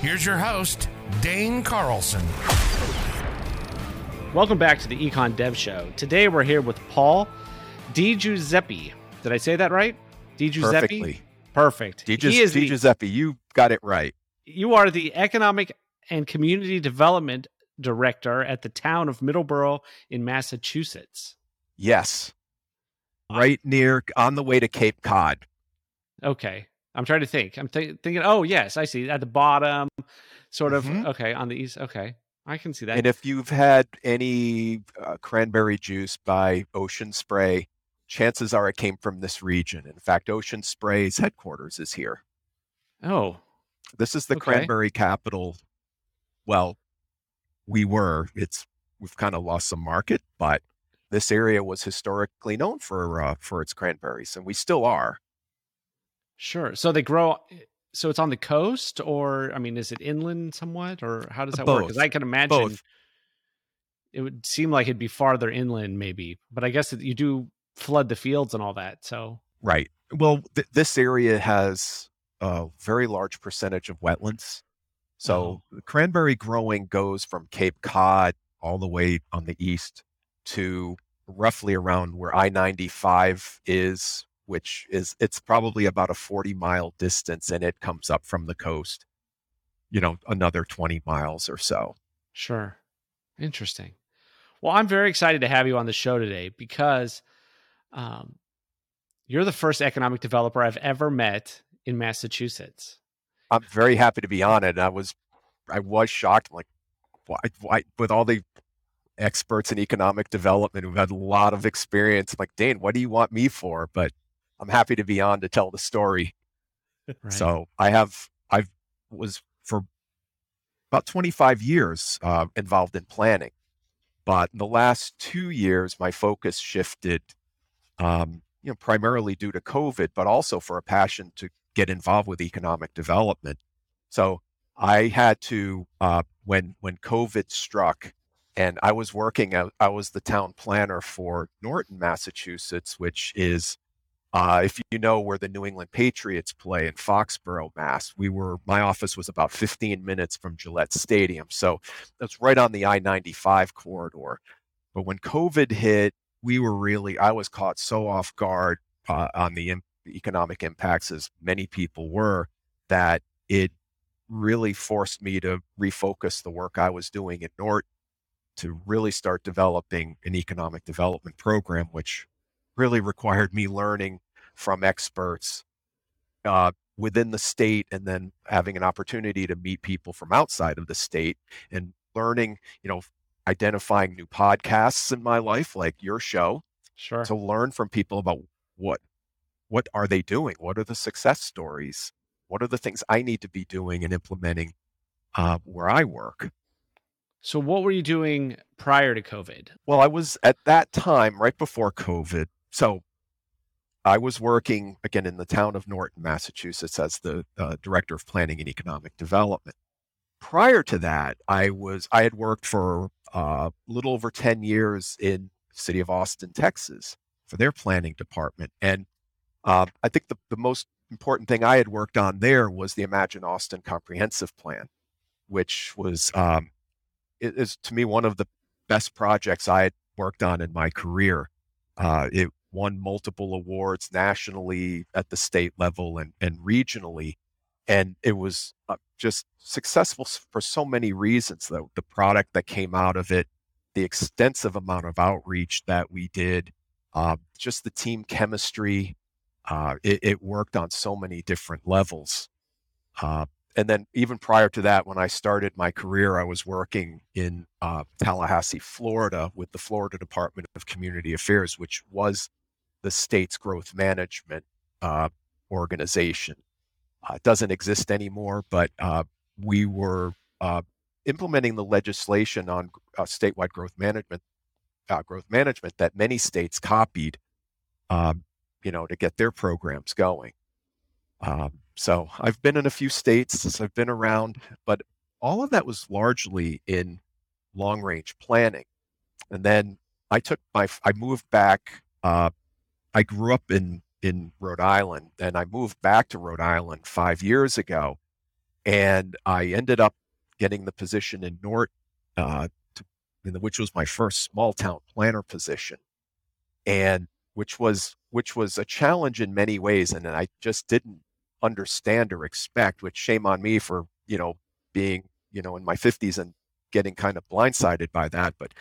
Here's your host, Dane Carlson. Welcome back to the Econ Dev Show. Today we're here with Paul DiGiuseppe. Did I say that right? DiGiuseppe? Perfectly. Perfect. Di, He is Di the- Giuseppe, you got it right. you are the Economic and Community Development Director at the town of Middleborough in Massachusetts. Yes. Right near, on the way to Cape Cod. Okay. I'm trying to think. I'm thi- thinking, oh, yes, I see. At the bottom, sort of. Mhm. Okay. On the east. Okay. I can see that. And if you've had any uh, cranberry juice by Ocean Spray, chances are it came from this region. In fact, Ocean Spray's headquarters is here. oh, This is the Okay. cranberry capital. Well, we were. It's we've kind of lost some market, but this area was historically known for uh, for its cranberries, and we still are. Sure. So they grow. Uh, so it's on the coast, or I mean, is it inland somewhat, or how does uh, that work? Because I can imagine Both. it would seem like it'd be farther inland, maybe. But I guess you do flood the fields and all that. So Right. Well, th- this area has a very large percentage of wetlands. So oh. the cranberry growing goes from Cape Cod all the way on the east to roughly around where I 95 is, which is, it's probably about a 40 mile distance and it comes up from the coast, you know, another 20 miles or so. Sure. Interesting. Well, I'm very excited to have you on the show today because um, you're the first economic developer I've ever met in Massachusetts. I'm very happy to be on it. I was, I was shocked. Like, why, why, with all the experts in economic development who've had a lot of experience, I'm like, Dane, what do you want me for? But I'm happy to be on to tell the story. Right. So I have, I've was for about 25 years uh, involved in planning, but in the last two years, my focus shifted, um, you know, primarily due to COVID, but also for a passion to get involved with economic development. So I had to, uh, when when COVID struck, and I was working, I, I was the town planner for Norton, Massachusetts, which is uh, if you know where the New England Patriots play in Foxborough, Mass, we were my office was about 15 minutes from Gillette Stadium, so that's right on the I-95 corridor. But when COVID hit, we were really I was caught so off guard uh, on the im- economic impacts, as many people were, that it really forced me to refocus the work I was doing at Norton to really start developing an economic development program, which really required me learning from experts uh, within the state and then having an opportunity to meet people from outside of the state and learning, you know, identifying new podcasts in my life, like your show, sure. to learn from people about what what are they doing? What are the success stories? What are the things I need to be doing and implementing uh, where I work? so what were you doing prior to COVID? Well, I was at that time, right before COVID. So I was working again in the town of Norton, Massachusetts, as the uh, director of planning and economic development. Prior to that, I was I had worked for uh, a little over ten years in city of Austin, Texas, for their planning department, and uh, I think the, the most important thing I had worked on there was the Imagine Austin Comprehensive Plan, which was um, is to me one of the best projects I had worked on in my career. Uh, it won multiple awards nationally at the state level and, and regionally. And it was uh, just successful for so many reasons. The, the product that came out of it, the extensive amount of outreach that we did, uh, just the team chemistry. Uh, it, it worked on so many different levels. Uh, and then even prior to that, when I started my career, I was working in uh, Tallahassee, Florida, with the Florida Department of Community Affairs, which was the state's growth management uh, organization. Uh, doesn't exist anymore, but uh, we were uh, implementing the legislation on uh, statewide growth management, uh, growth management that many states copied, um, you know, to get their programs going. Um, so I've been in a few states, since I've been around, but all of that was largely in long range planning. And then I took my, I moved back. I grew up in in Rhode Island, and I moved back to Rhode Island five years ago, and I ended up getting the position in Norton, uh, to, which was my first small town planner position, and which was which was a challenge in many ways, and I just didn't understand or expect. Which shame on me for you know being you know in my 50s and getting kind of blindsided by that, but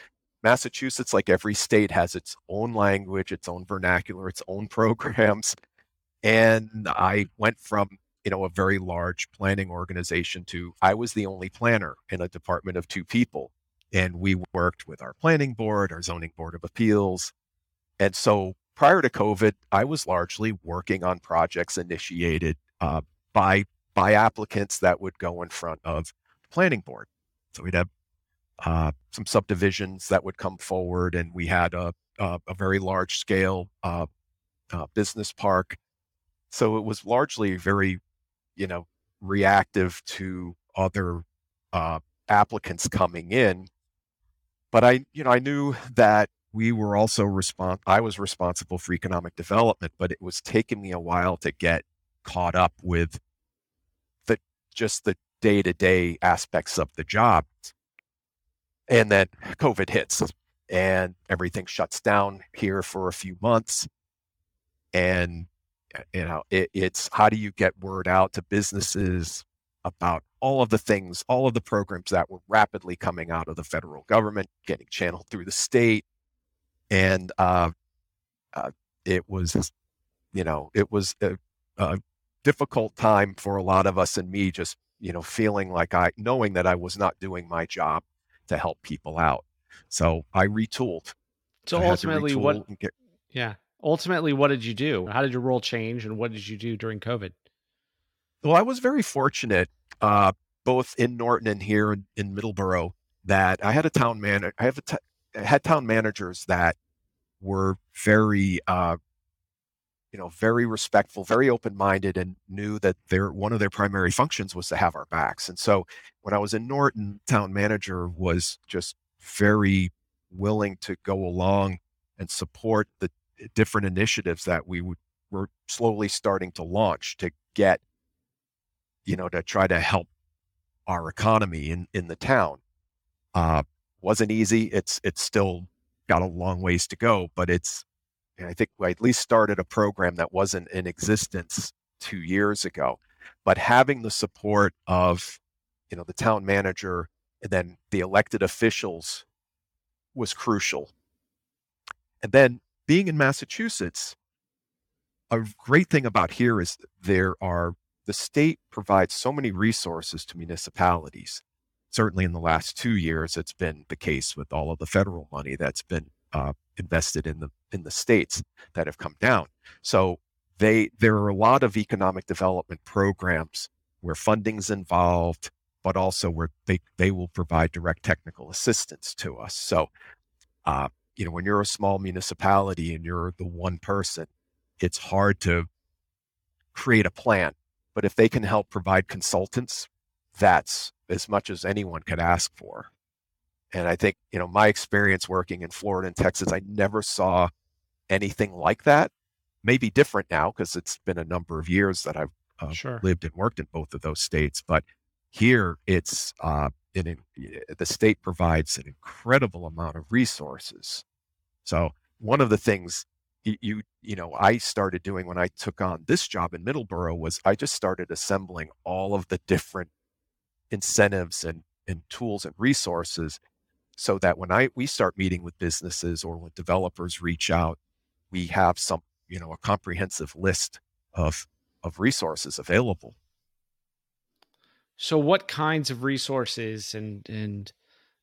Massachusetts, like every state, has its own language, its own vernacular, its own programs. And I went from, you know, a very large planning organization to I was the only planner in a department of two people. And we worked with our planning board, our zoning board of appeals. And so prior to COVID, I was largely working on projects initiated uh, by by applicants that would go in front of the planning board. So we'd have uh, some subdivisions that would come forward, and we had a a, a very large scale uh, uh, business park. So it was largely very, you know, reactive to other uh, applicants coming in. But I, you know, I knew that we were also respons- I was responsible for economic development, but it was taking me a while to get caught up with the just the day to day aspects of the job. And then COVID hits and everything shuts down here for a few months. And, you know, it, it's how do you get word out to businesses about all of the things, all of the programs that were rapidly coming out of the federal government, getting channeled through the state. And uh, uh, it was, you know, it was a, a difficult time for a lot of us and me just, you know, feeling like I, knowing that I was not doing my job to help people out. So I retooled. So I ultimately, what? Get, yeah. Ultimately, what did you do? How did your role change, and what did you do during COVID? Well, I was very fortunate, uh, both in Norton and here in, in Middleborough, that I had a town man. I have a t- I had town managers that were very uh, you know, very respectful, very open-minded, and knew that their one of their primary functions was to have our backs. And so, when I was in Norton, town manager was just very willing to go along and support the different initiatives that we would, were slowly starting to launch to get, you know, to try to help our economy in in the town. Uh, wasn't easy. It's it's still got a long ways to go, but it's I think I at least started a program that wasn't in existence two years ago. But having the support of, you know, the town manager and then the elected officials was crucial. And then being in Massachusetts, a great thing about here is there are the state provides so many resources to municipalities. Certainly in the last two years, it's been the case with all of the federal money that's been uh, invested in the in the states that have come down. So they there are a lot of economic development programs where funding's involved, but also where they they will provide direct technical assistance to us. So, uh, you know, when you're a small municipality and you're the one person, it's hard to create a plan. But if they can help provide consultants, that's as much as anyone could ask for. And I think, you know, my experience working in Florida and Texas, I never saw anything like that. Maybe different now because it's been a number of years that I've uh, sure. lived and worked in both of those states. But here, it's uh, in, the state provides an incredible amount of resources. So one of the things you, you you know I started doing when I took on this job in Middleborough was I just started assembling all of the different incentives and and tools and resources so that when I we start meeting with businesses or when developers reach out, we have some, you know, a comprehensive list of of resources available. So what kinds of resources and and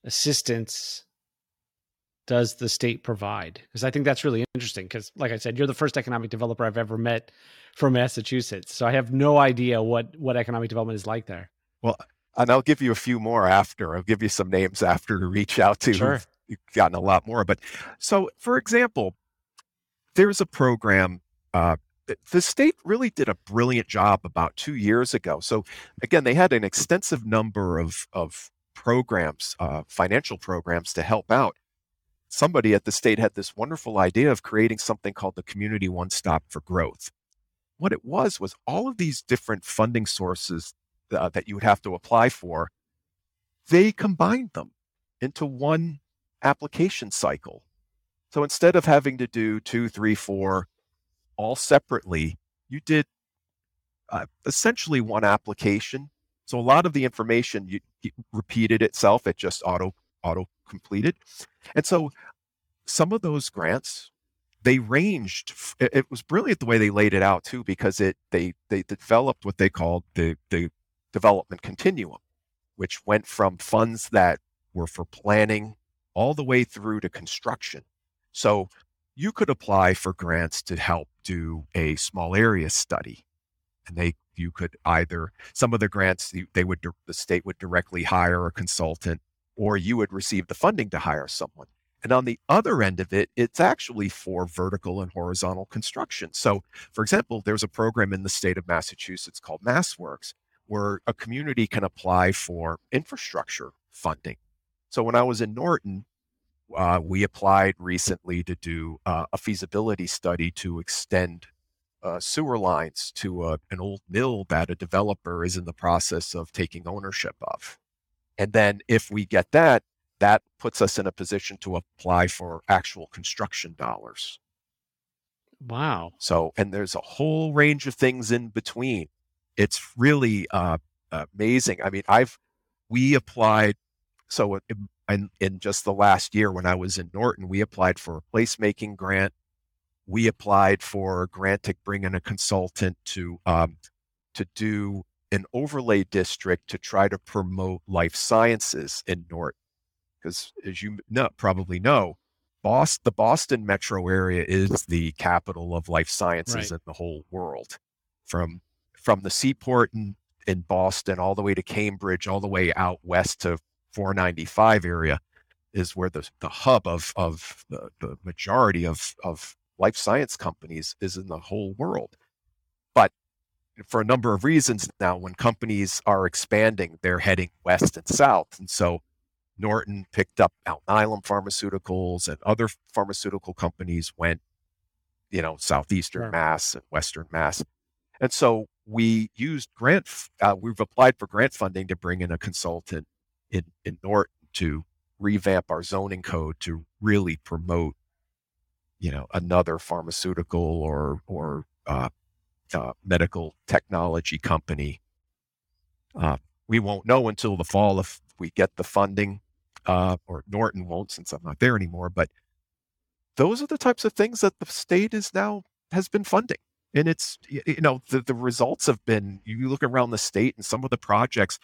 assistance does the state provide? Because I think that's really interesting. Because, like I said, you're the first economic developer I've ever met from Massachusetts, so I have no idea what what economic development is like there. Well, and I'll give you a few more after. I'll give you some names after to reach out to. Sure. You've gotten a lot more. But so, for example, there's a program. Uh, the state really did a brilliant job about two years ago. So again, they had an extensive number of of programs, uh, financial programs to help out. Somebody at the state had this wonderful idea of creating something called the Community One Stop for Growth. What it was was all of these different funding sources uh, that you would have to apply for, they combined them into one application cycle. So instead of having to do two, three, four, all separately, you did uh, essentially one application. So a lot of the information you, you repeated itself; it just auto auto completed, and so some of those grants they ranged. It was brilliant the way they laid it out too, because it they they developed what they called the the development continuum, which went from funds that were for planning all the way through to construction. So you could apply for grants to help do a small area study. And they you could either some of the grants they would the state would directly hire a consultant or you would receive the funding to hire someone. And on the other end of it, it's actually for vertical and horizontal construction. So, for example, there's a program in the state of Massachusetts called MassWorks, where a community can apply for infrastructure funding. So when I was in Norton, uh, we applied recently to do uh, a feasibility study to extend uh, sewer lines to a, an old mill that a developer is in the process of taking ownership of. And then if we get that, that puts us in a position to apply for actual construction dollars. Wow. So, and there's a whole range of things in between it's really uh, amazing. I mean, I've we applied so in, in just the last year when I was in Norton, we applied for a placemaking grant. We applied for a grant to bring in a consultant to um, to do an overlay district to try to promote life sciences in Norton. Because as you know, probably know, Boston, the Boston metro area is the capital of life sciences right. in the whole world. From from the seaport in, in Boston all the way to Cambridge, all the way out west to 495 area is where the, the hub of, of the, the majority of, of life science companies is in the whole world. But for a number of reasons now, when companies are expanding, they're heading west and south. And so Norton picked up Alnylam Pharmaceuticals and other pharmaceutical companies went, you know, southeastern. Mass and western Mass. And so we used grant, uh, we've applied for grant funding to bring in a consultant in, in Norton to revamp our zoning code to really promote, you know, another pharmaceutical or, or uh, uh, medical technology company. Uh, we won't know until the fall if we get the funding, uh, or Norton won't since I'm not there anymore. But those are the types of things that the state is now has been funding and it's you know the, the results have been you look around the state and some of the projects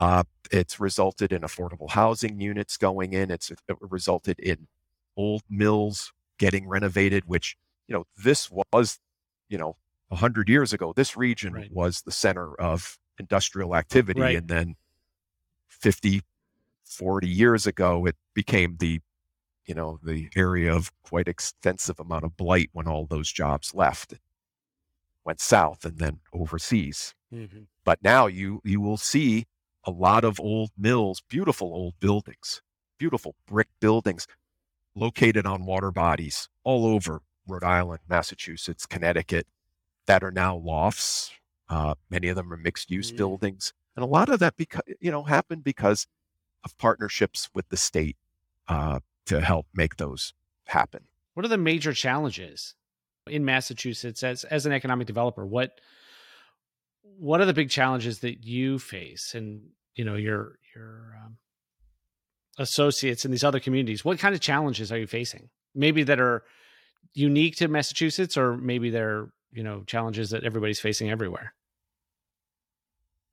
uh, it's resulted in affordable housing units going in it's resulted in old mills getting renovated which you know this was you know 100 years ago this region right. was the center of industrial activity right. and then 50 40 years ago it became the you know the area of quite extensive amount of blight when all those jobs left went south and then overseas. Mm-hmm. But now you you will see a lot of old mills, beautiful old buildings, beautiful brick buildings located on water bodies all over Rhode Island, Massachusetts, Connecticut that are now lofts. Uh, many of them are mixed use mm-hmm. buildings. And a lot of that because you know happened because of partnerships with the state uh, to help make those happen. What are the major challenges in Massachusetts as as an economic developer, what what are the big challenges that you face and you know your your um, associates in these other communities? What kind of challenges are you facing? Maybe that are unique to Massachusetts, or maybe they're you know challenges that everybody's facing everywhere.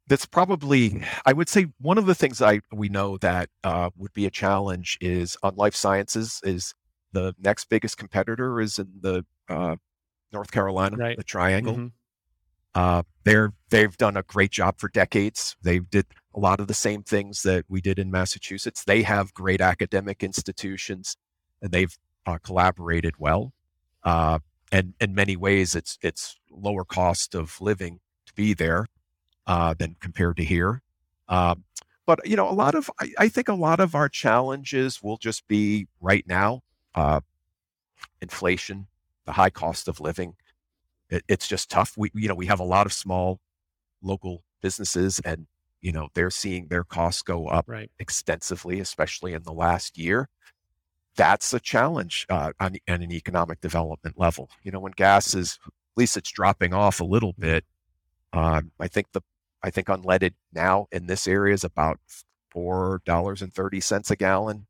That's probably, I would say, one of the things I we know that uh, would be a challenge is on life sciences is the next biggest competitor is in the uh, North Carolina, right. the Triangle. Mm-hmm. Uh, they're they've done a great job for decades. They did a lot of the same things that we did in Massachusetts. They have great academic institutions, and they've uh, collaborated well. Uh, and in many ways, it's it's lower cost of living to be there uh, than compared to here. Um, but you know, a lot of I, I, think a lot of our challenges will just be right now, uh, inflation, the high cost of living. It, it's just tough. We you know we have a lot of small local businesses, and you know they're seeing their costs go up right. extensively, especially in the last year that's a challenge uh, on, on, an economic development level. You know, when gas is at least it's dropping off a little bit. Um, I think the I think unleaded now in this area is about four dollars and thirty cents a gallon.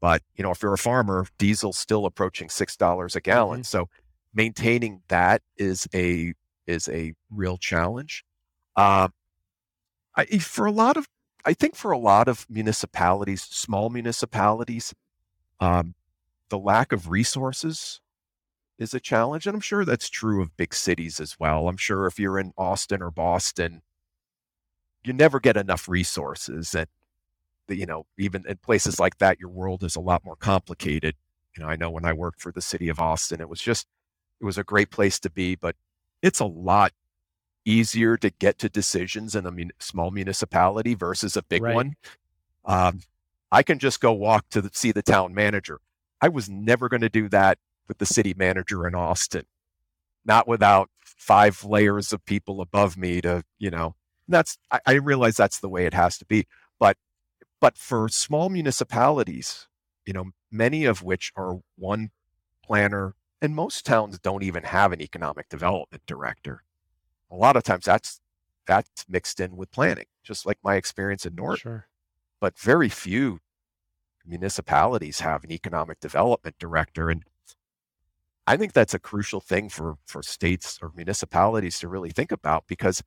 But you know, if you're a farmer, diesel's still approaching six dollars a gallon. Mm-hmm. So maintaining that is a is a real challenge. Uh, I, for a lot of, I think for a lot of municipalities, small municipalities, um, the lack of resources is a challenge. And I'm sure that's true of big cities as well. I'm sure if you're in Austin or Boston, you never get enough resources. And, you know, even in places like that, your world is a lot more complicated. You know, I know when I worked for the city of Austin, it was just, it was a great place to be, but it's a lot easier to get to decisions in a mun- small municipality versus a big right. one. Um, I can just go walk to the, see the town manager. I was never going to do that with the city manager in Austin, not without five layers of people above me to, you know, that's, I, I realize that's the way it has to be. But, for small municipalities, you know, many of which are one planner, and most towns don't even have an economic development director. A lot of times that's that's mixed in with planning, just like my experience in Norton. Sure but very few municipalities have an economic development director. And I think that's a crucial thing for, for states or municipalities to really think about because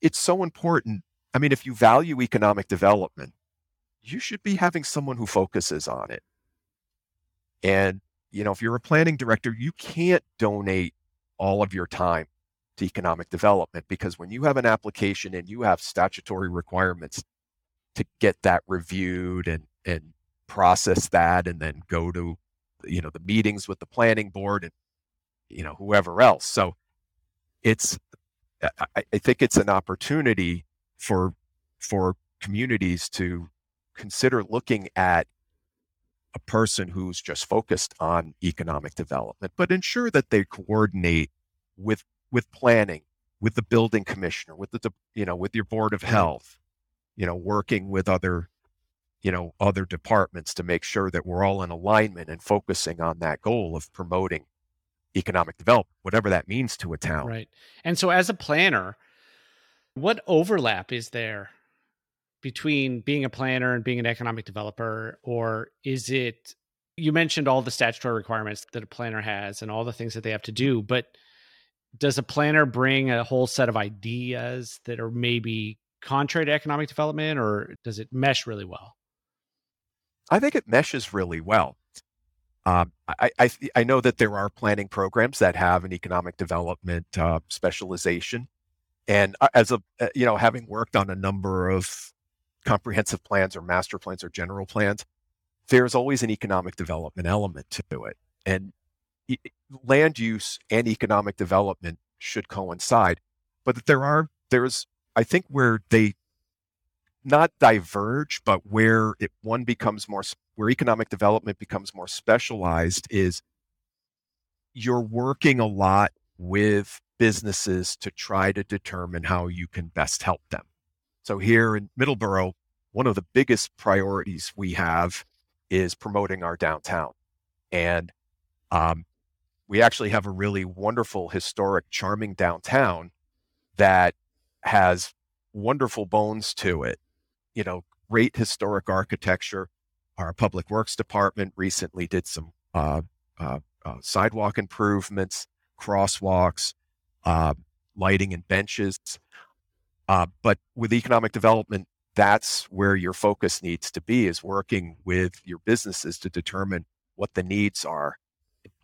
it's so important. I mean, if you value economic development, you should be having someone who focuses on it. And, you know, if you're a planning director, you can't donate all of your time to economic development because when you have an application and you have statutory requirements to get that reviewed and and process that and then go to you know the meetings with the planning board and you know whoever else so it's I, I think it's an opportunity for for communities to consider looking at a person who's just focused on economic development but ensure that they coordinate with with planning with the building commissioner with the you know with your board of mm-hmm. health you know, working with other, you know, other departments to make sure that we're all in alignment and focusing on that goal of promoting economic development, whatever that means to a town. Right. And so as a planner, what overlap is there between being a planner and being an economic developer? Or is it, you mentioned all the statutory requirements that a planner has and all the things that they have to do, but does a planner bring a whole set of ideas that are maybe contrary to economic development, or does it mesh really well? I think it meshes really well. Um, I, I, I know that there are planning programs that have an economic development uh, specialization, and uh, as a uh, you know, having worked on a number of comprehensive plans or master plans or general plans, there's always an economic development element to it, and land use and economic development should coincide. But there are there's I think where they not diverge, but where it one becomes more where economic development becomes more specialized is you're working a lot with businesses to try to determine how you can best help them. So here in Middleborough, one of the biggest priorities we have is promoting our downtown. And um, we actually have a really wonderful, historic, charming downtown that has wonderful bones to it. You know, great historic architecture. Our public works department recently did some uh, uh, uh, sidewalk improvements, crosswalks, uh, lighting and benches. Uh, but with economic development, that's where your focus needs to be is working with your businesses to determine what the needs are.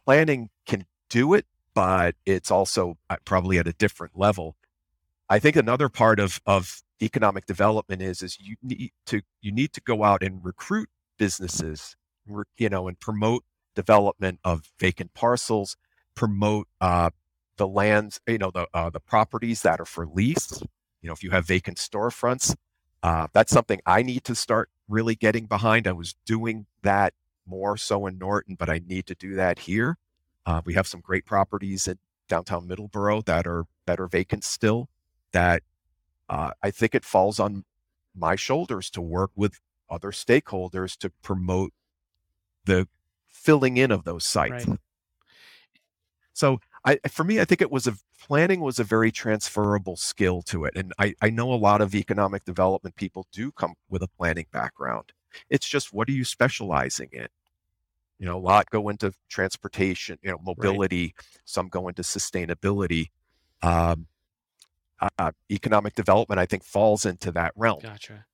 Planning can do it, but it's also uh, probably at a different level I think another part of of economic development is is you need to you need to go out and recruit businesses, you know, and promote development of vacant parcels, promote uh, the lands, you know, the uh, the properties that are for lease. You know, if you have vacant storefronts, uh, that's something I need to start really getting behind. I was doing that more so in Norton, but I need to do that here. Uh, we have some great properties in downtown Middleborough that are are vacant still. That uh, I think it falls on my shoulders to work with other stakeholders to promote the filling in of those sites. Right. So I, for me, I think it was a planning was a very transferable skill to it. And I, I know a lot of economic development people do come with a planning background. It's just what are you specializing in? You know, a lot go into transportation, you know, mobility. Right. Some go into sustainability. Um, uh, economic development, I think, falls into that realm. Gotcha.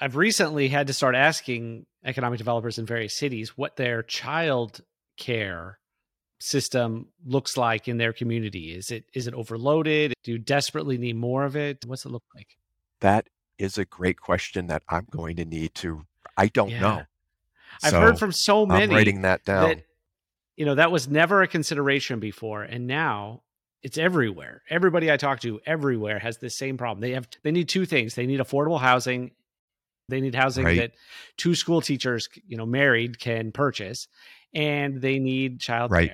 I've recently had to start asking economic developers in various cities what their child care system looks like in their community. Is it is it overloaded? Do you desperately need more of it? What's it look like? That is a great question that I'm going to need to I don't yeah. know. I've so heard from so many I'm writing that down. That, you know, that was never a consideration before. And now it's everywhere. Everybody I talk to everywhere has the same problem. They have they need two things. They need affordable housing they need housing right. that two school teachers, you know, married can purchase, and they need childcare. Right.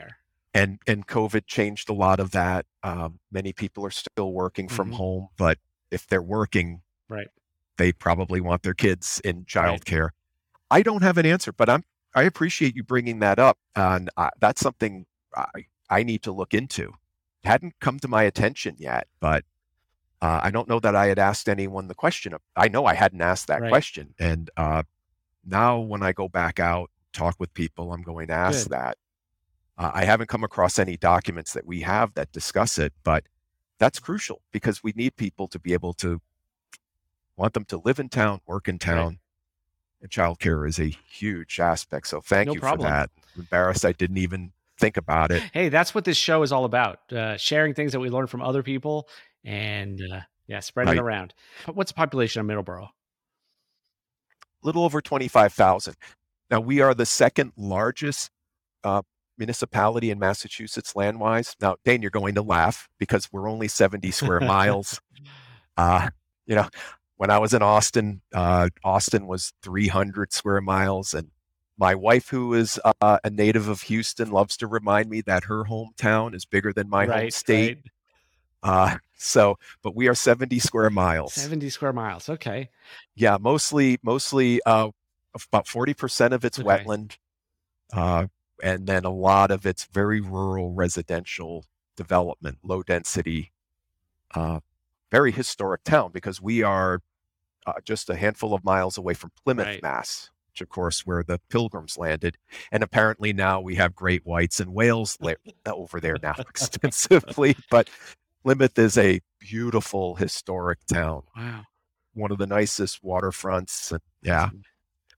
And and COVID changed a lot of that. Um, many people are still working from mm-hmm. home, but if they're working, right, they probably want their kids in childcare. Right. I don't have an answer, but I'm I appreciate you bringing that up, and uh, that's something I I need to look into. It hadn't come to my attention yet, but uh, I don't know that I had asked anyone the question. Of, I know I hadn't asked that right. question, and uh, now when I go back out talk with people, I'm going to ask Good. that. Uh, I haven't come across any documents that we have that discuss it, but that's crucial because we need people to be able to want them to live in town, work in town. Right. And childcare is a huge aspect. So thank no you problem. for that. I'm embarrassed I didn't even think about it. Hey, that's what this show is all about. Uh, sharing things that we learn from other people and uh, yeah, spreading right. around. What's the population of Middleborough? Little over 25,000. Now, we are the second largest uh, municipality in Massachusetts land wise. Now, Dane, you're going to laugh because we're only 70 square miles. Uh, you know, when I was in Austin, uh, Austin was 300 square miles. And my wife, who is uh, a native of Houston, loves to remind me that her hometown is bigger than my right, home state. Right. Uh, so, but we are 70 square miles. 70 square miles. Okay. Yeah, mostly, mostly, uh, about 40% of it's okay. wetland. Uh, and then a lot of it's very rural residential development, low density, uh, very historic town because we are uh, just a handful of miles away from Plymouth, right. Mass, which of course where the pilgrims landed. And apparently now we have great whites and whales over there now extensively, but Plymouth is a beautiful historic town. Wow. One of the nicest waterfronts. And, yeah.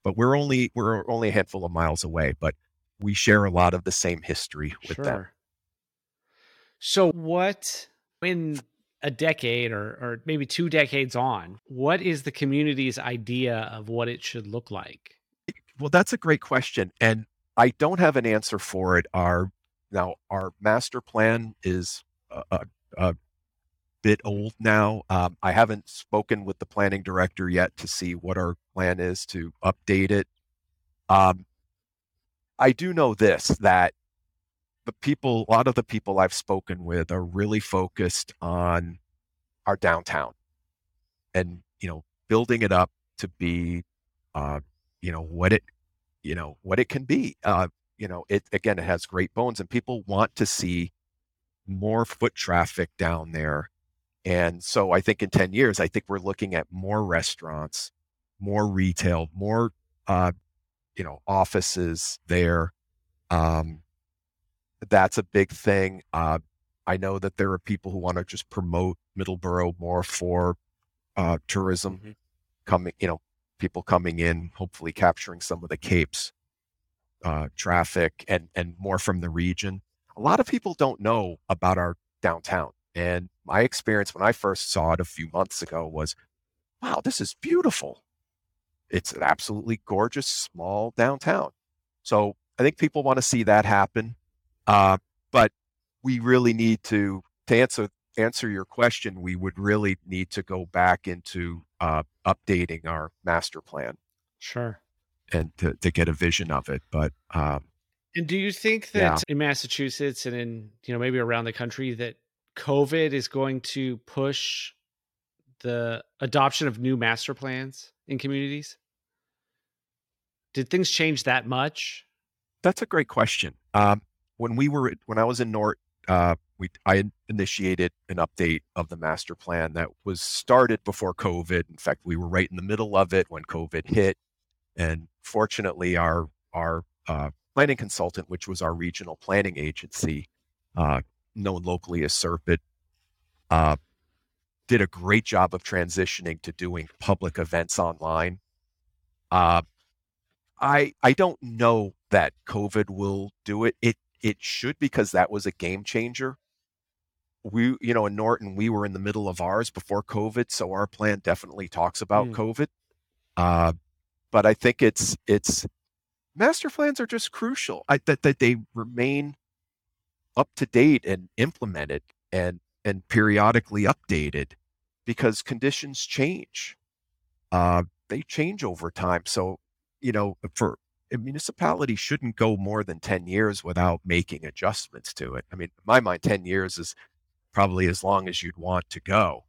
But we're only we're only a handful of miles away, but we share a lot of the same history with sure. them. So what in a decade or or maybe two decades on, what is the community's idea of what it should look like? Well, that's a great question. And I don't have an answer for it. Our now our master plan is a, a bit old now. Um, I haven't spoken with the planning director yet to see what our plan is to update it. Um, I do know this that the people, a lot of the people I've spoken with are really focused on our downtown and, you know, building it up to be, uh, you know, what it, you know, what it can be. Uh, you know, it again, it has great bones and people want to see more foot traffic down there. And so I think in 10 years, I think we're looking at more restaurants, more retail, more, uh, you know, offices there. Um, that's a big thing. Uh, I know that there are people who want to just promote Middleborough more for uh, tourism mm-hmm. coming, you know, people coming in, hopefully capturing some of the Capes uh, traffic and and more from the region a lot of people don't know about our downtown. And my experience when I first saw it a few months ago was, wow, this is beautiful. It's an absolutely gorgeous small downtown. So I think people want to see that happen. Uh, but we really need to, to answer answer your question, we would really need to go back into uh, updating our master plan. Sure. And to, to get a vision of it. But um, and do you think that yeah. in Massachusetts and in you know maybe around the country that COVID is going to push the adoption of new master plans in communities? Did things change that much? That's a great question. Um, when we were when I was in Nort, uh, we I initiated an update of the master plan that was started before COVID. In fact, we were right in the middle of it when COVID hit, and fortunately, our our uh, planning consultant, which was our regional planning agency, uh, known locally as SRPEDD, uh, did a great job of transitioning to doing public events online. Uh, I I don't know that COVID will do it. It it should because that was a game changer. We, you know, in Norton, we were in the middle of ours before COVID, so our plan definitely talks about mm. COVID. Uh, but I think it's it's master plans are just crucial. I, that that they remain up to date and implemented and and periodically updated because conditions change. Uh, they change over time. So, you know, for a municipality shouldn't go more than 10 years without making adjustments to it. I mean, in my mind, 10 years is probably as long as you'd want to go.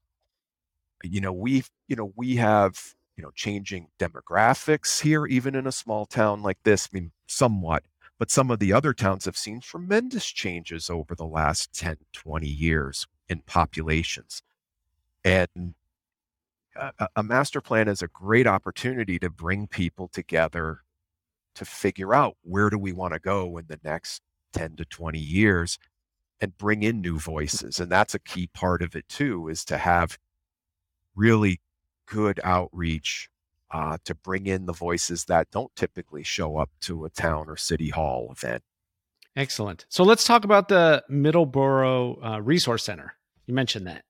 You know, we, you know, we have, you know, changing demographics here, even in a small town like this. I mean, somewhat, but some of the other towns have seen tremendous changes over the last 10, 20 years in populations. And a, a master plan is a great opportunity to bring people together to figure out where do we want to go in the next 10 to 20 years and bring in new voices and that's a key part of it too is to have really good outreach uh, to bring in the voices that don't typically show up to a town or city hall event. Excellent. So let's talk about the middleborough uh, resource center. You mentioned that.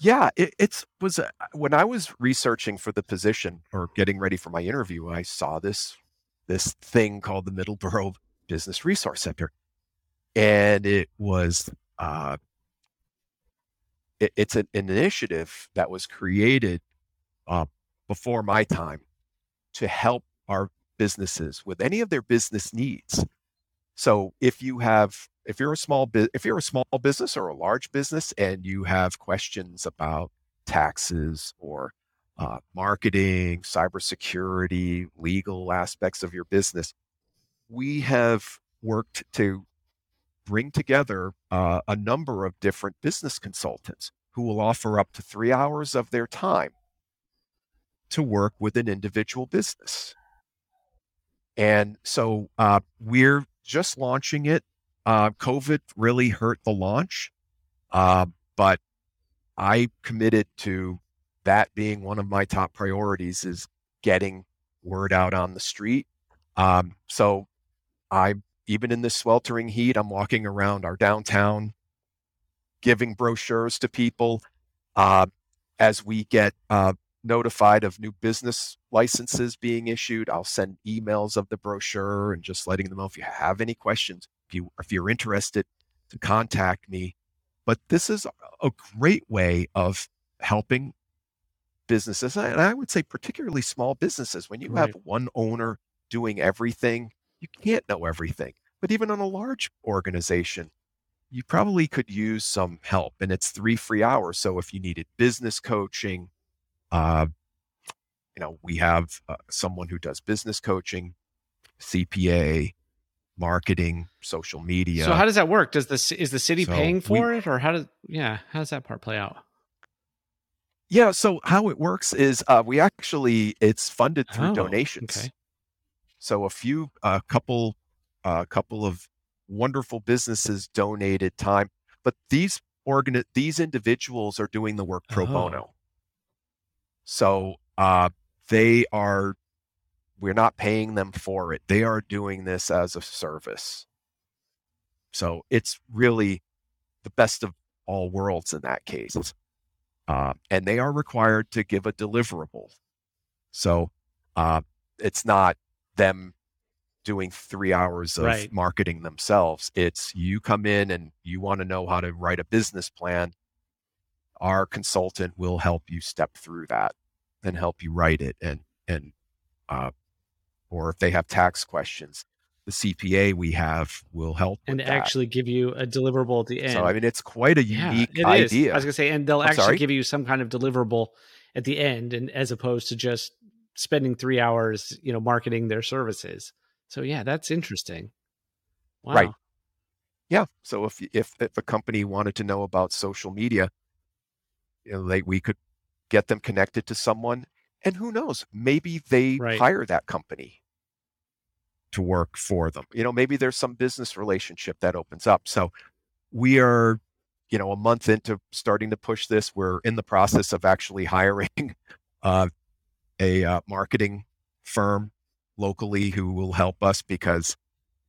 Yeah, it, it's was uh, when I was researching for the position or getting ready for my interview, I saw this this thing called the Middleborough Business Resource Center, and it was uh, it, it's an, an, initiative that was created uh, before my time to help our businesses with any of their business needs. So if you have if you're a small bu- if you're a small business or a large business and you have questions about taxes or uh, marketing, cybersecurity, legal aspects of your business, we have worked to bring together uh, a number of different business consultants who will offer up to three hours of their time to work with an individual business. And so uh, we're just launching it uh, COVID really hurt the launch, uh, but I committed to that being one of my top priorities is getting word out on the street. Um, so I, even in this sweltering heat, I'm walking around our downtown, giving brochures to people. Uh, as we get uh, notified of new business licenses being issued, I'll send emails of the brochure and just letting them know if you have any questions, if you if you're interested to contact me. But this is a great way of helping businesses, and I would say particularly small businesses. When you right. have one owner doing everything, you can't know everything. But even on a large organization, you probably could use some help, and it's three free hours. So if you needed business coaching, uh, you know, we have uh, someone who does business coaching, CPA, marketing, social media. So how does that work? Does this is the city so paying for we, it, or how does yeah how does that part play out? Yeah, so how it works is uh, we actually it's funded through oh, donations. Okay. So a few a couple a uh, couple of wonderful businesses donated time, but these organ these individuals are doing the work pro oh. bono. So uh, they are we're not paying them for it. They are doing this as a service. So it's really the best of all worlds in that case. Uh, and they are required to give a deliverable. So uh, it's not them doing three hours of Right. marketing themselves. It's you come in and you want to know how to write a business plan. Our consultant will help you step through that and help you write it. And, and, uh, or if they have tax questions, the CPA we have will help and with that. actually give you a deliverable at the end. so I mean, it's quite a unique is. idea. I was gonna say, and they'll I'm actually sorry? give you some kind of deliverable at the end, and as opposed to just spending three hours, you know, marketing their services. So yeah, that's interesting. Wow. Right. Yeah. So if if if a company wanted to know about social media, you know, they we could get them connected to someone, and who knows, maybe they Right. hire that company to work for them. You know, maybe there's some business relationship that opens up. So we are, you know, a month into starting to push this. We're in the process of actually hiring uh, a uh, marketing firm locally who will help us because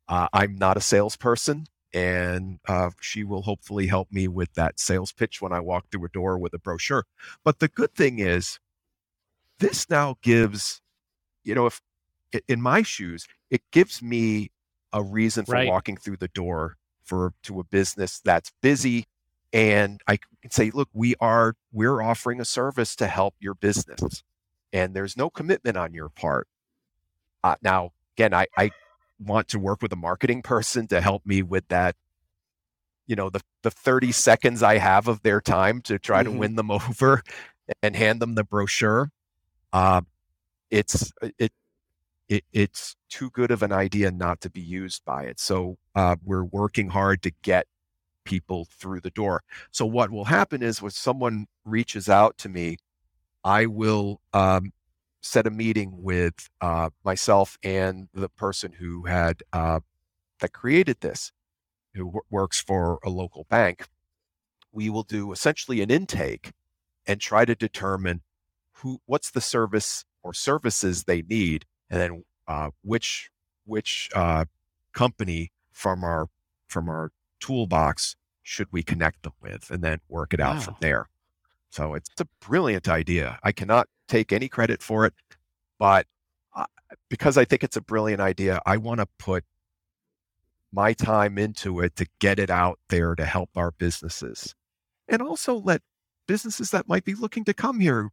uh, I'm not a salesperson, and uh, she will hopefully help me with that sales pitch when I walk through a door with a brochure. But the good thing is, this now gives, you know, if in my shoes, it gives me a reason for Right. walking through the door for to a business that's busy, and I can say, look, we are we're offering a service to help your business, and there's no commitment on your part. Uh, now, again, I, I want to work with a marketing person to help me with that you know the the 30 seconds i have of their time to try to Mhm. win them over and hand them the brochure um it's it, it it's too good of an idea not to be used by it so uh, we're working hard to get people through the door so what will happen is when someone reaches out to me i will um, set a meeting with uh, myself and the person who had uh, that created this, who w- works for a local bank. We will do essentially an intake and try to determine who, what's the service or services they need, and then uh, which which uh, company from our from our toolbox should we connect them with, and then work it out from there. So it's a brilliant idea. I cannot take any credit for it, but because I think it's a brilliant idea, I want to put my time into it to get it out there to help our businesses and also let businesses that might be looking to come here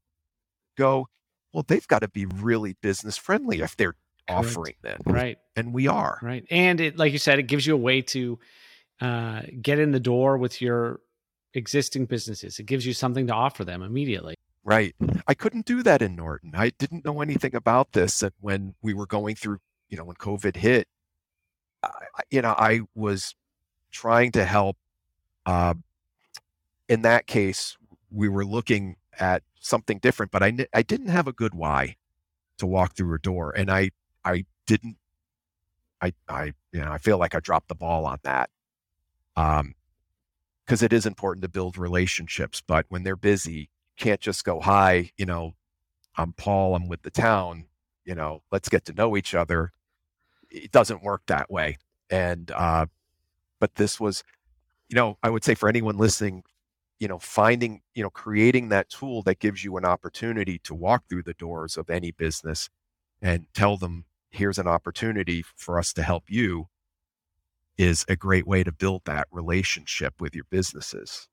go, well, they've got to be really business friendly if they're Correct. offering them. Right. And we are. Right. And it, like you said, it gives you a way to uh, get in the door with your existing businesses. It gives you something to offer them immediately. Right. I couldn't do that in Norton. I didn't know anything about this. And when we were going through, you know, when COVID hit, I, you know, I was trying to help. Uh, in that case, we were looking at something different, but I, I didn't have a good why to walk through a door. And I, I didn't, I, I, you know, I feel like I dropped the ball on that. Um, because it is important to build relationships, but when they're busy, can't just go, hi, you know, I'm Paul, I'm with the town, you know, let's get to know each other. It doesn't work that way. And, uh, but this was, you know, I would say for anyone listening, you know, finding, you know, creating that tool that gives you an opportunity to walk through the doors of any business and tell them, here's an opportunity for us to help you is a great way to build that relationship with your businesses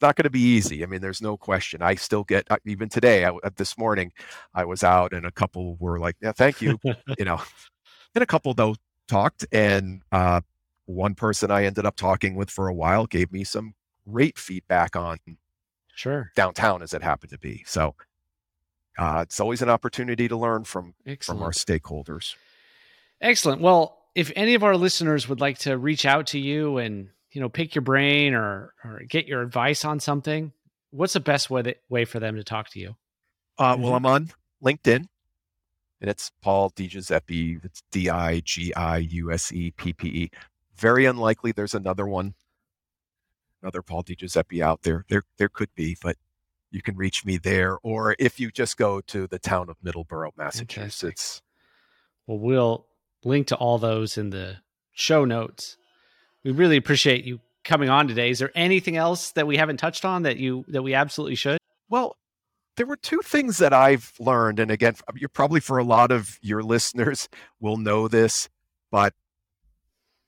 not going to be easy. I mean, there's no question. I still get even today. I, uh, this morning, I was out and a couple were like, "Yeah, thank you," you know. And a couple though talked, and uh, one person I ended up talking with for a while gave me some great feedback on Sure. downtown, as it happened to be. So uh, it's always an opportunity to learn from Excellent. from our stakeholders. Excellent. Well, if any of our listeners would like to reach out to you and you know pick your brain or or get your advice on something, what's the best way that, way for them to talk to you? Uh. Well, I'm on LinkedIn, and it's Paul DiGiuseppe. It's D I G I U S E P P E. Very unlikely there's another one, another Paul DiGiuseppe out there. There, there could be, but you can reach me there. Or if you just go to the town of Middleborough, Massachusetts. Well, we'll link to all those in the show notes. We really appreciate you coming on today. Is there anything else that we haven't touched on that you that we absolutely should? Well, there were two things that I've learned, and again, you're probably for a lot of your listeners will know this, but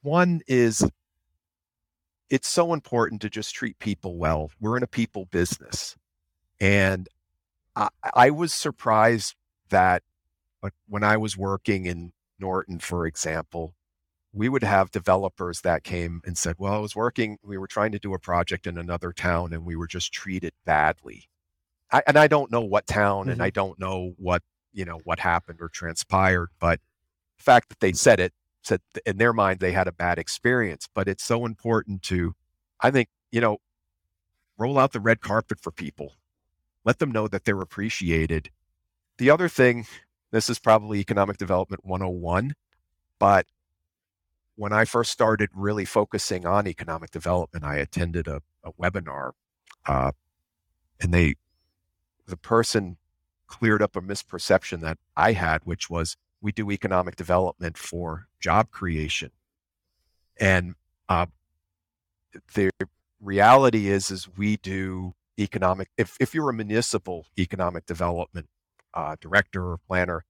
one is it's so important to just treat people well. We're in a people business. And I, I was surprised that when I was working in Norton, for example, we would have developers that came and said, Well, I was working, we were trying to do a project in another town and we were just treated badly. I, and I don't know what town mm-hmm. and I mm-hmm. don't know what, you know, what happened or transpired, but the fact that they said it said in their mind they had a bad experience. But it's so important to, I think, you know, roll out the red carpet for people, let them know that they're appreciated. The other thing, this is probably economic development 101, but when I first started really focusing on economic development, I attended a, a webinar, uh, and they, the person cleared up a misperception that I had, which was we do economic development for job creation, and uh, the reality is, is we do economic. If if you're a municipal economic development uh, director or planner,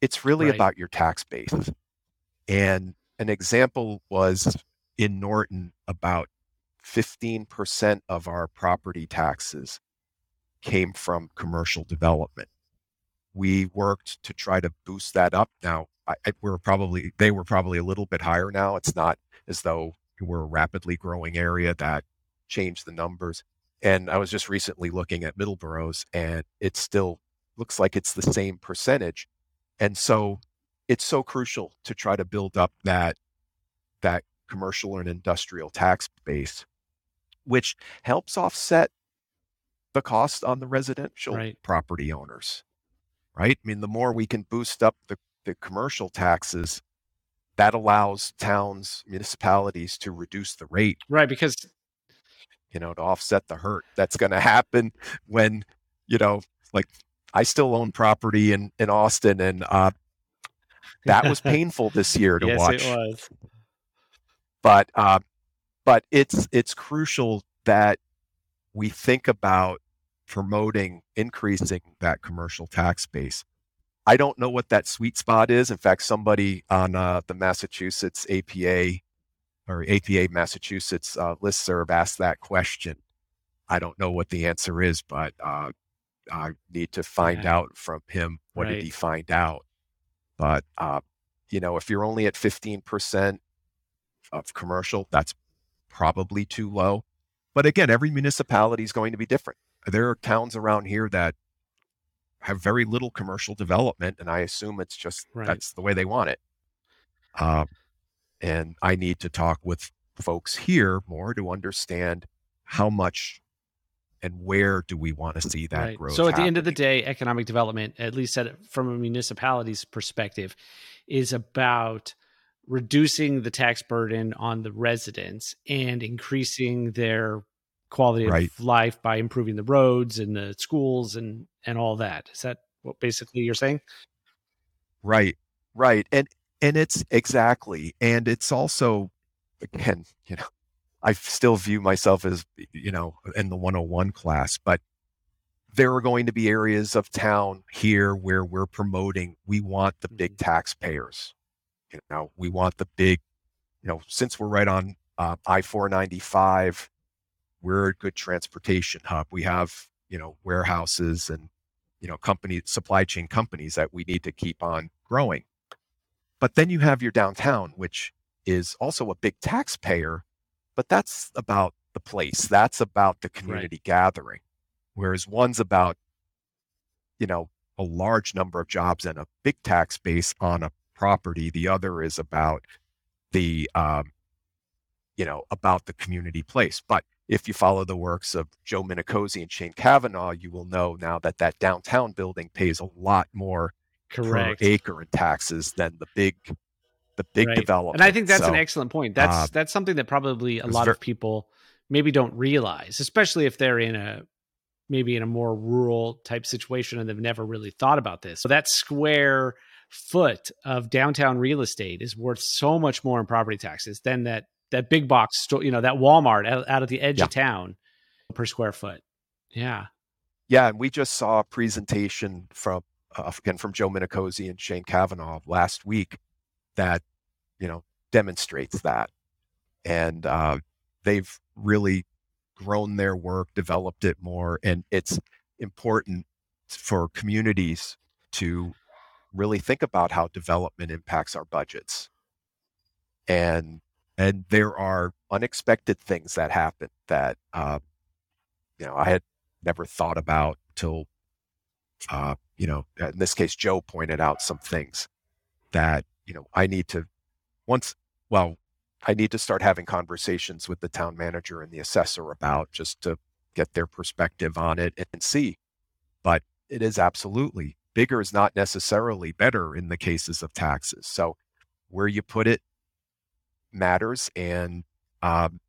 it's really right. about your tax base, and an example was in Norton, about 15% of our property taxes came from commercial development. We worked to try to boost that up. Now, I, we're probably they were probably a little bit higher now. It's not as though we're a rapidly growing area that changed the numbers. And I was just recently looking at Middleborough's, and it still looks like it's the same percentage. And so it's so crucial to try to build up that that commercial and industrial tax base, which helps offset the cost on the residential right. property owners. Right? I mean, the more we can boost up the, the commercial taxes, that allows towns, municipalities to reduce the rate. Right, because you know, to offset the hurt that's going to happen when, you know, like I still own property in in Austin and uh that was painful this year to yes, watch. It was. But uh, but it's it's crucial that we think about promoting increasing that commercial tax base. I don't know what that sweet spot is. In fact, somebody on uh, the Massachusetts APA or APA Massachusetts uh, listserv asked that question. I don't know what the answer is, but uh, I need to find yeah. out from him what right. did he find out. But uh, you know, if you're only at 15% of commercial, that's probably too low. But again, every municipality is going to be different. There are towns around here that have very little commercial development, and I assume it's just right. that's the way they want it. Um, and I need to talk with folks here more to understand how much and where do we want to see that right. growth. So at happening. the end of the day, economic development, at least at, from a municipality's perspective, is about reducing the tax burden on the residents and increasing their quality right. of life by improving the roads and the schools and and all that. Is that what basically you're saying? Right. Right. And and it's exactly and it's also again, you know, I still view myself as, you know, in the 101 class, but there are going to be areas of town here where we're promoting, we want the big mm-hmm. taxpayers. You know, we want the big, you know, since we're right on uh, I 495, we're a good transportation hub. We have, you know, warehouses and, you know, company supply chain companies that we need to keep on growing. But then you have your downtown, which is also a big taxpayer, but that's about the place. That's about the community right. gathering. Whereas one's about, you know, a large number of jobs and a big tax base on a property. The other is about the, um, you know, about the community place. But if you follow the works of Joe Minicozzi and Shane Kavanaugh, you will know now that that downtown building pays a lot more Correct. per acre in taxes than the big the big right. development. And I think that's so, an excellent point. That's uh, that's something that probably a lot very, of people maybe don't realize, especially if they're in a maybe in a more rural type situation and they've never really thought about this. So that square foot of downtown real estate is worth so much more in property taxes than that that big box store, you know, that Walmart out, out at the edge Yeah. of town per square foot. Yeah. Yeah, and we just saw a presentation from uh, again from Joe Minicozzi and Shane Kavanaugh last week that you know demonstrates that, and uh, they've really grown their work, developed it more, and it's important for communities to really think about how development impacts our budgets, and and there are unexpected things that happen that uh, you know I had never thought about till uh, you know in this case joe pointed out some things that you know i need to once well i need to start having conversations with the town manager and the assessor about just to get their perspective on it and see but it is absolutely bigger is not necessarily better in the cases of taxes so where you put it matters and um,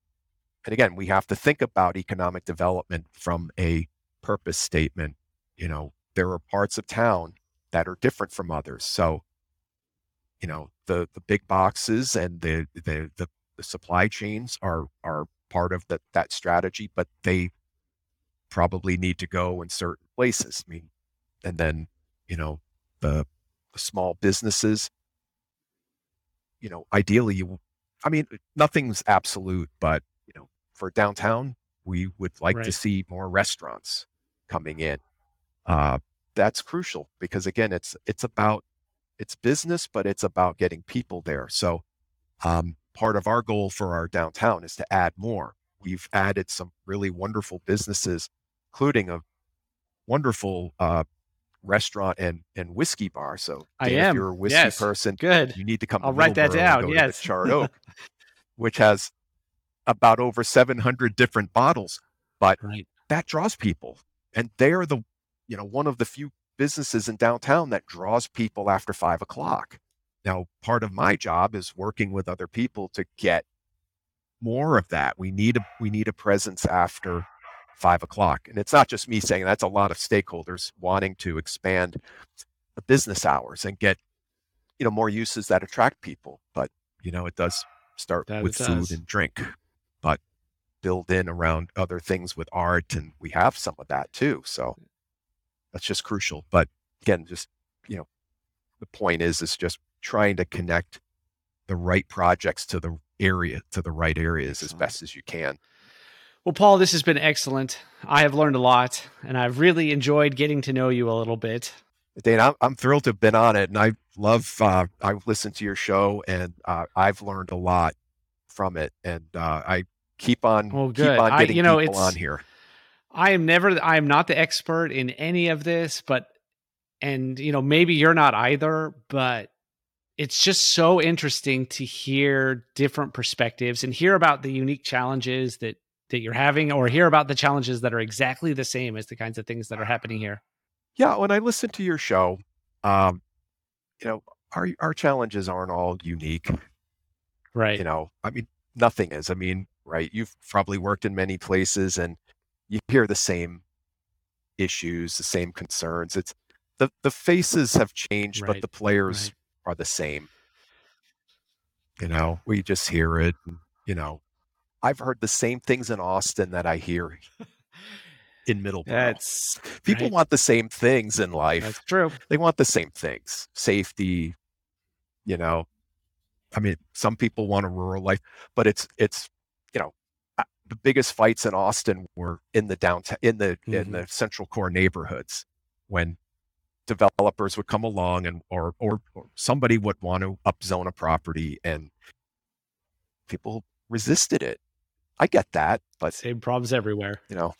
and again, we have to think about economic development from a purpose statement. You know, there are parts of town that are different from others. So, you know, the the big boxes and the the the, the supply chains are are part of that that strategy, but they probably need to go in certain places. I mean, and then you know the, the small businesses. You know, ideally, you. I mean, nothing's absolute, but you know, for downtown, we would like to see more restaurants coming in. Uh, that's crucial because again, it's it's about it's business, but it's about getting people there. So um, part of our goal for our downtown is to add more. We've added some really wonderful businesses, including a wonderful uh, restaurant and and whiskey bar. So I Dane, am. if you're a whiskey Yes. person, Good. you need to come. I'll to write that down, yes. Charred Oak, which has about over 700 different bottles, but Right. that draws people, and they're the, you know, one of the few businesses in downtown that draws people after five o'clock. Now, part of my job is working with other people to get more of that. We need a we need a presence after five o'clock, and it's not just me saying that's a lot of stakeholders wanting to expand the business hours and get you know more uses that attract people. But you know, it does start That it with does. food and drink, but build in around other things with art, and we have some of that too. So that's just crucial. But again, just you know, the point is is just trying to connect the right projects to the area to the right areas as best as you can. Well, Paul, this has been excellent. I have learned a lot, and I've really enjoyed getting to know you a little bit. Dane, I'm, I'm thrilled to have been on it, and I love. Uh, I've listened to your show, and uh, I've learned a lot from it, and uh, I keep on Well, keep good. on I- getting you know, people on here. I am never I am not the expert in any of this, but and you know, maybe you're not either, but it's just so interesting to hear different perspectives and hear about the unique challenges that that you're having or hear about the challenges that are exactly the same as the kinds of things that are happening here. Yeah, when I listen to your show, um, you know, our our challenges aren't all unique. Right. You know, I mean, nothing is. I mean, right? You've probably worked in many places, and you hear the same issues, the same concerns. It's the the faces have changed, but the players right. are the same. You know, we just hear it. You know, I've heard the same things in Austin that I hear in Middleborough. That's People right. want the same things in life that's true. they want the same things safety you know i mean some people want a rural life but it's it's the biggest fights in austin were in the downtown in the in Mhm. the central core neighborhoods when developers would come along and or or, or somebody would want to upzone a property and people resisted it i get that but Same problems everywhere. you know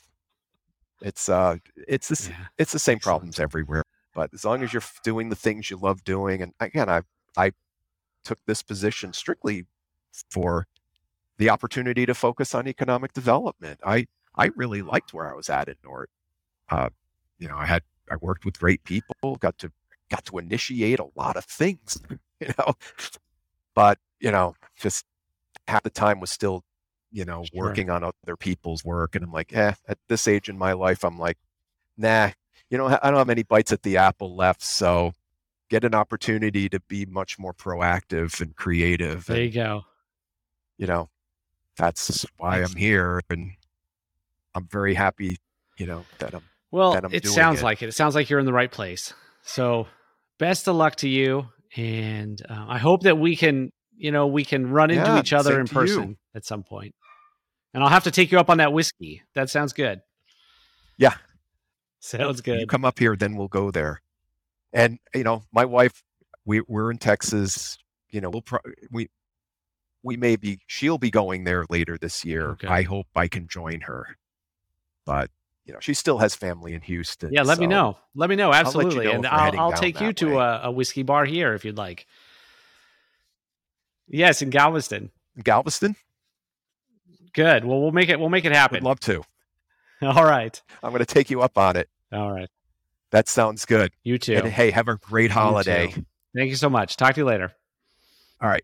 it's uh it's this Yeah. it's the same Excellent. problems everywhere but as long as you're doing the things you love doing and again i i took this position strictly for the opportunity to focus on economic development i i really liked where i was at at nort uh you know i had i worked with great people got to got to initiate a lot of things you know but you know just half the time was still you know Sure. working on other people's work and i'm like eh at this age in my life i'm like nah you know i don't have any bites at the apple left so get an opportunity to be much more proactive and creative There you go. you know that's why I'm here, and I'm very happy, you know, that I'm. Well, that I'm it sounds it. like it. It sounds like you're in the right place. So, best of luck to you, and uh, I hope that we can, you know, we can run into Yeah, each other in to you. person at some point. And I'll have to take you up on that whiskey. That sounds good. Yeah. sounds You good. come up here, then we'll go there. And you know, my wife, we we're in Texas. You know, we'll pro- we we may be she'll be going there later this year. Okay. I hope I can join her. But you know, she still has family in Houston. Yeah, let me know. Let me know. let you Absolutely, know and I'll, I'll take you to a, a whiskey bar here if you'd like. Yes, in Galveston. Galveston. Good. Well, we'll make it. We'll make it happen. Would love to. All right. I'm going to take you up on it. All right. That sounds good. You too. And hey, have a great holiday. too. Thank you so much. Talk to you later. All right.